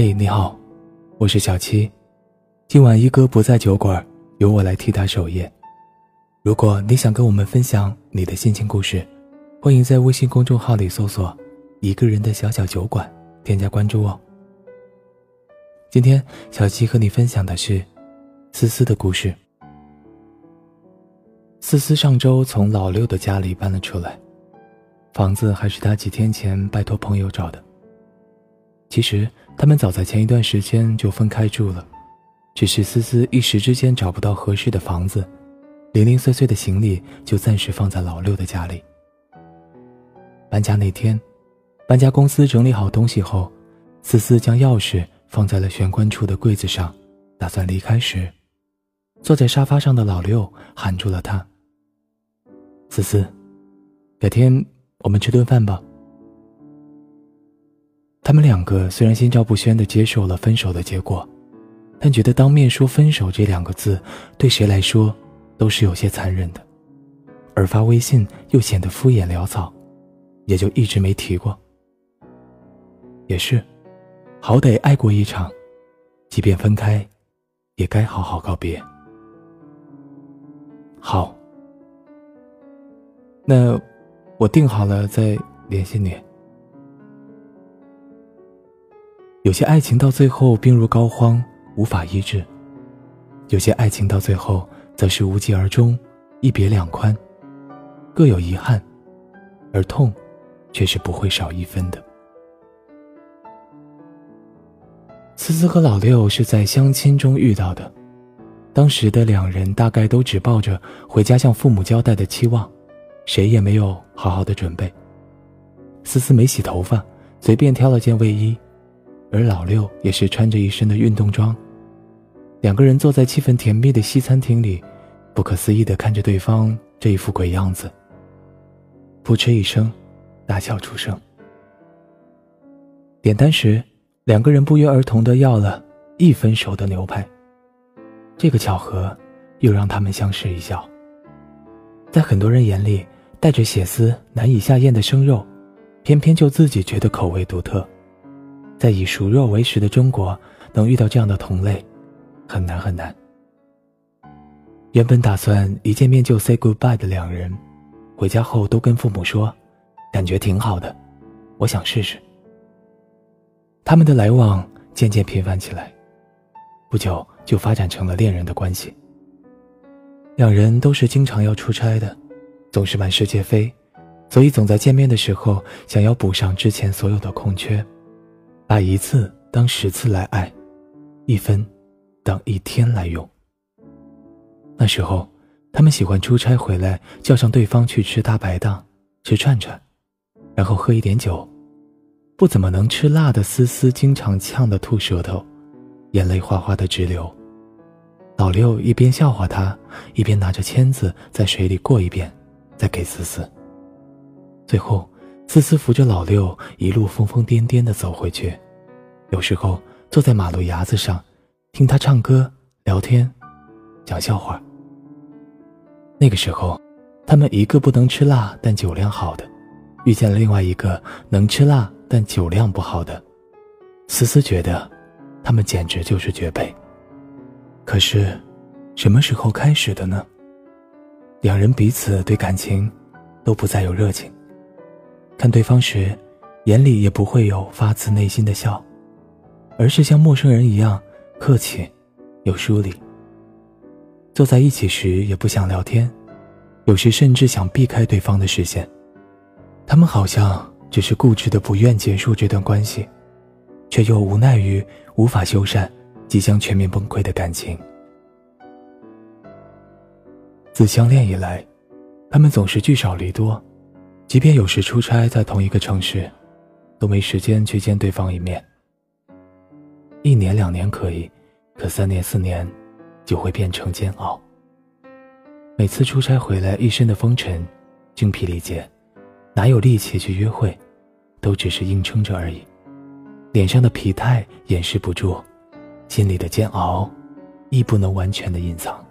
嘿，你好，我是小七。今晚一哥不在酒馆，由我来替他守夜。如果你想跟我们分享你的心情故事，欢迎在微信公众号里搜索“一个人的小小酒馆”，添加关注哦。今天小七和你分享的是思思的故事。思思上周从老六的家里搬了出来，房子还是他几天前拜托朋友找的。其实他们早在前一段时间就分开住了。只是思思一时之间找不到合适的房子，零零碎碎的行李就暂时放在老六的家里。搬家那天，搬家公司整理好东西后，思思将钥匙放在了玄关处的柜子上，打算离开时，坐在沙发上的老六喊住了她：“思思，改天我们吃顿饭吧。”他们两个虽然心照不宣地接受了分手的结果。但觉得当面说分手这两个字，对谁来说都是有些残忍的，而发微信又显得敷衍潦草，也就一直没提过。也是，好歹爱过一场，即便分开，也该好好告别。好，那我定好了再联系你。有些爱情到最后病入膏肓。无法医治，有些爱情到最后则是无疾而终，一别两宽，各有遗憾，而痛，却是不会少一分的。思思和老六是在相亲中遇到的，当时的两人大概都只抱着回家向父母交代的期望，谁也没有好好的准备。思思没洗头发，随便挑了件卫衣，而老六也是穿着一身的运动装。两个人坐在气氛甜蜜的西餐厅里，不可思议地看着对方这一副鬼样子。扑哧一声，大笑出声。点单时，两个人不约而同地要了一分熟的牛排。这个巧合，又让他们相视一笑。在很多人眼里，带着血丝难以下咽的生肉，偏偏就自己觉得口味独特。在以熟肉为食的中国，能遇到这样的同类。很难很难。原本打算一见面就 say goodbye 的两人，回家后都跟父母说，感觉挺好的，我想试试。他们的来往渐渐频繁起来，不久就发展成了恋人的关系。两人都是经常要出差的，总是满世界飞，所以总在见面的时候想要补上之前所有的空缺，把一次当十次来爱，一分。当一天来用。那时候，他们喜欢出差回来叫上对方去吃大排档、吃串串，然后喝一点酒。不怎么能吃辣的思思经常呛得吐舌头，眼泪哗哗的直流。老六一边笑话他，一边拿着签子在水里过一遍，再给思思。最后，思思扶着老六一路疯疯癫癫的走回去，有时候坐在马路牙子上。听他唱歌、聊天、讲笑话。那个时候，他们一个不能吃辣但酒量好的，遇见了另外一个能吃辣但酒量不好的。思思觉得，他们简直就是绝配。可是，什么时候开始的呢？两人彼此对感情都不再有热情，看对方时，眼里也不会有发自内心的笑，而是像陌生人一样。客气，又疏离。坐在一起时也不想聊天，有时甚至想避开对方的视线。他们好像只是固执的不愿结束这段关系，却又无奈于无法修缮即将全面崩溃的感情。自相恋以来，他们总是聚少离多，即便有时出差在同一个城市，都没时间去见对方一面。一年两年可以，可三年四年，就会变成煎熬。每次出差回来，一身的风尘，精疲力竭，哪有力气去约会？都只是硬撑着而已。脸上的疲态掩饰不住，心里的煎熬，亦不能完全的隐藏。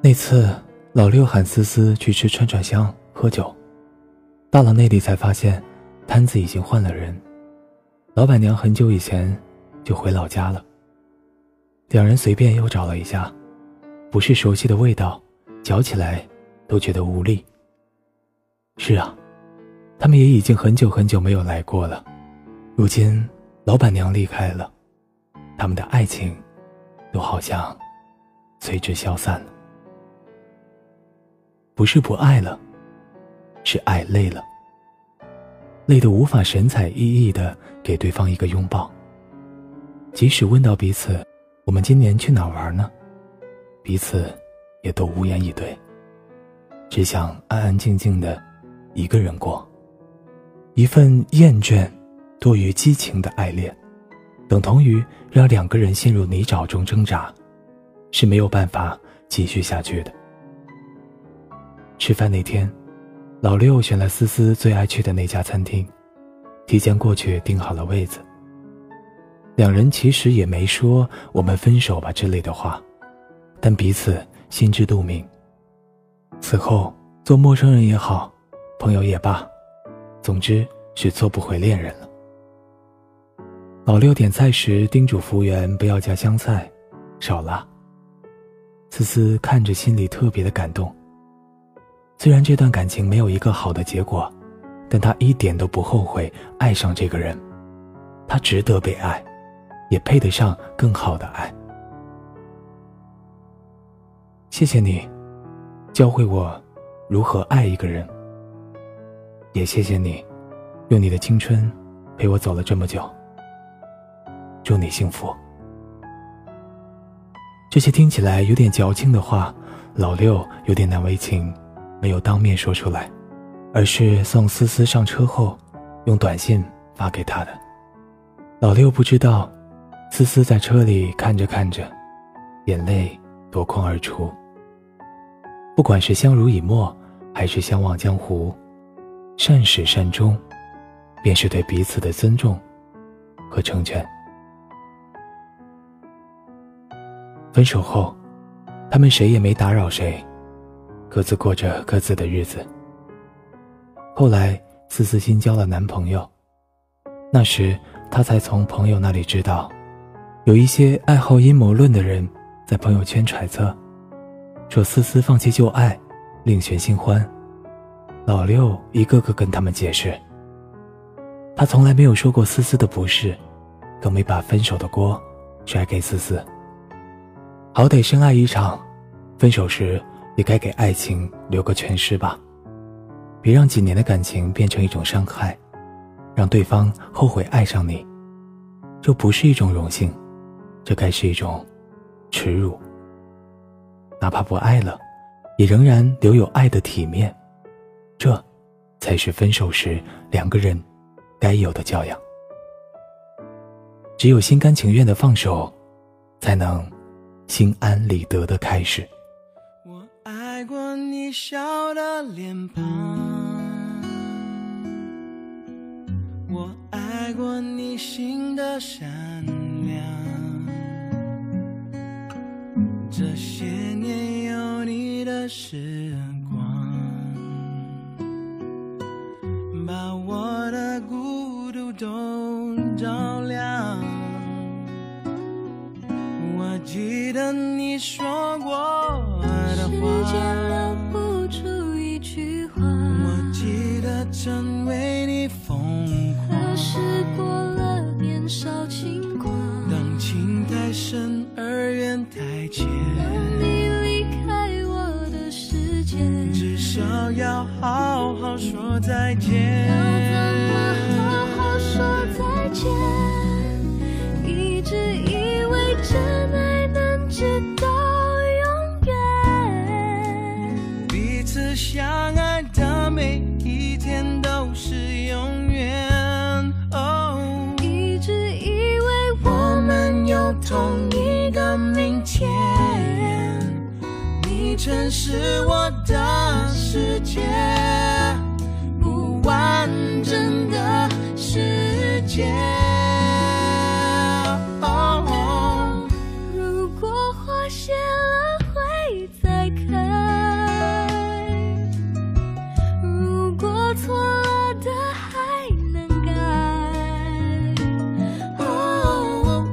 那次，老六喊思思去吃串串香喝酒，到了那里才发现，摊子已经换了人。老板娘很久以前。就回老家了。两人随便又找了一下，不是熟悉的味道，嚼起来都觉得无力。是啊，他们也已经很久很久没有来过了。如今老板娘离开了，他们的爱情都好像随之消散了。不是不爱了，是爱累了，累得无法神采奕奕的给对方一个拥抱。即使问到彼此。我们今年去哪玩呢？彼此也都无言以对，只想安安静静的一个人过。一份厌倦多于激情的爱恋，等同于让两个人陷入泥沼中挣扎，是没有办法继续下去的。吃饭那天，老六选了思思最爱去的那家餐厅，提前过去订好了位子。两人其实也没说“我们分手吧”之类的话，但彼此心知肚明。此后做陌生人也好，朋友也罢，总之是做不回恋人了。老六点菜时叮嘱服务员不要加香菜，少辣。思思看着心里特别的感动。虽然这段感情没有一个好的结果，但他一点都不后悔爱上这个人，他值得被爱。也配得上更好的爱。谢谢你，教会我如何爱一个人。也谢谢你，用你的青春陪我走了这么久。祝你幸福。这些听起来有点矫情的话，老六有点难为情，没有当面说出来，而是送思思上车后，用短信发给他的。老六不知道。思思在车里看着看着，眼泪夺眶而出。不管是相濡以沫，还是相忘江湖，善始善终，便是对彼此的尊重和成全。分手后，他们谁也没打扰谁，各自过着各自的日子。后来，思思新交了男朋友，那时她才从朋友那里知道。有一些爱好阴谋论的人，在朋友圈揣测，说思思放弃旧爱，另寻新欢。老六一个个跟他们解释，他从来没有说过思思的不是，更没把分手的锅甩给思思。好歹深爱一场，分手时也该给爱情留个全尸吧，别让几年的感情变成一种伤害，让对方后悔爱上你，这不是一种荣幸。这该是一种耻辱。哪怕不爱了，也仍然留有爱的体面，这才是分手时两个人该有的教养。只有心甘情愿的放手，才能心安理得的开始。微笑的脸庞，我爱过你心的善良。这些年有你的时光，把我的孤独都照亮。我记得你说真你曾是我的世界，不完整的世界。如果花谢了会再开，如果错了的还能改。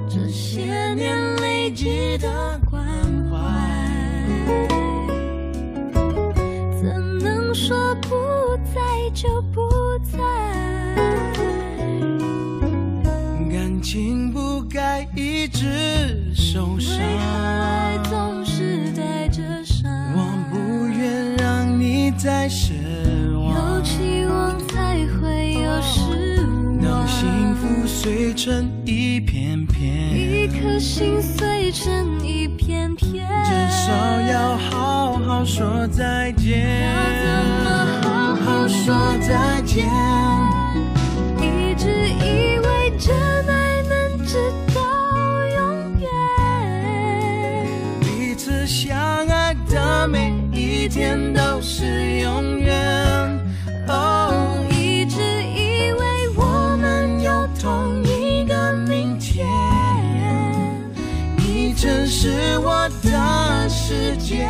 这些年累积的说不在就不在。感情不该一直受伤碎成一片片，一颗心碎成一片片，至少要好好说再见。要怎么好好说再见？一直以为真爱能直到永远，彼此相爱的每一天世界，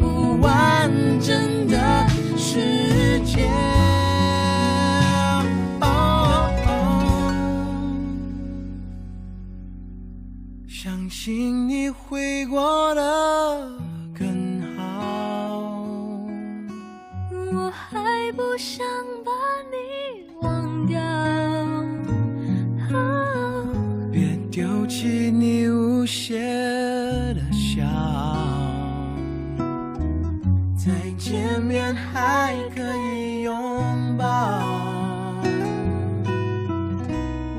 不完整的世界。相信你回过的再见面还可以拥抱。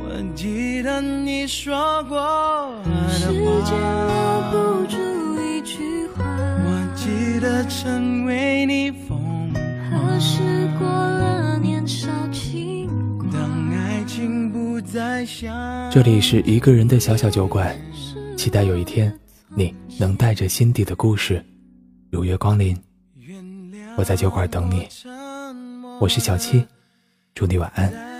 我记得你说过时间留，不住一句话，我记得成为你风何时过了年少轻狂？当爱情不再像这里是一个人的小小酒馆，期待有一天你能带着心底的故事如约光临。我在酒馆等你，我是小七，祝你晚安。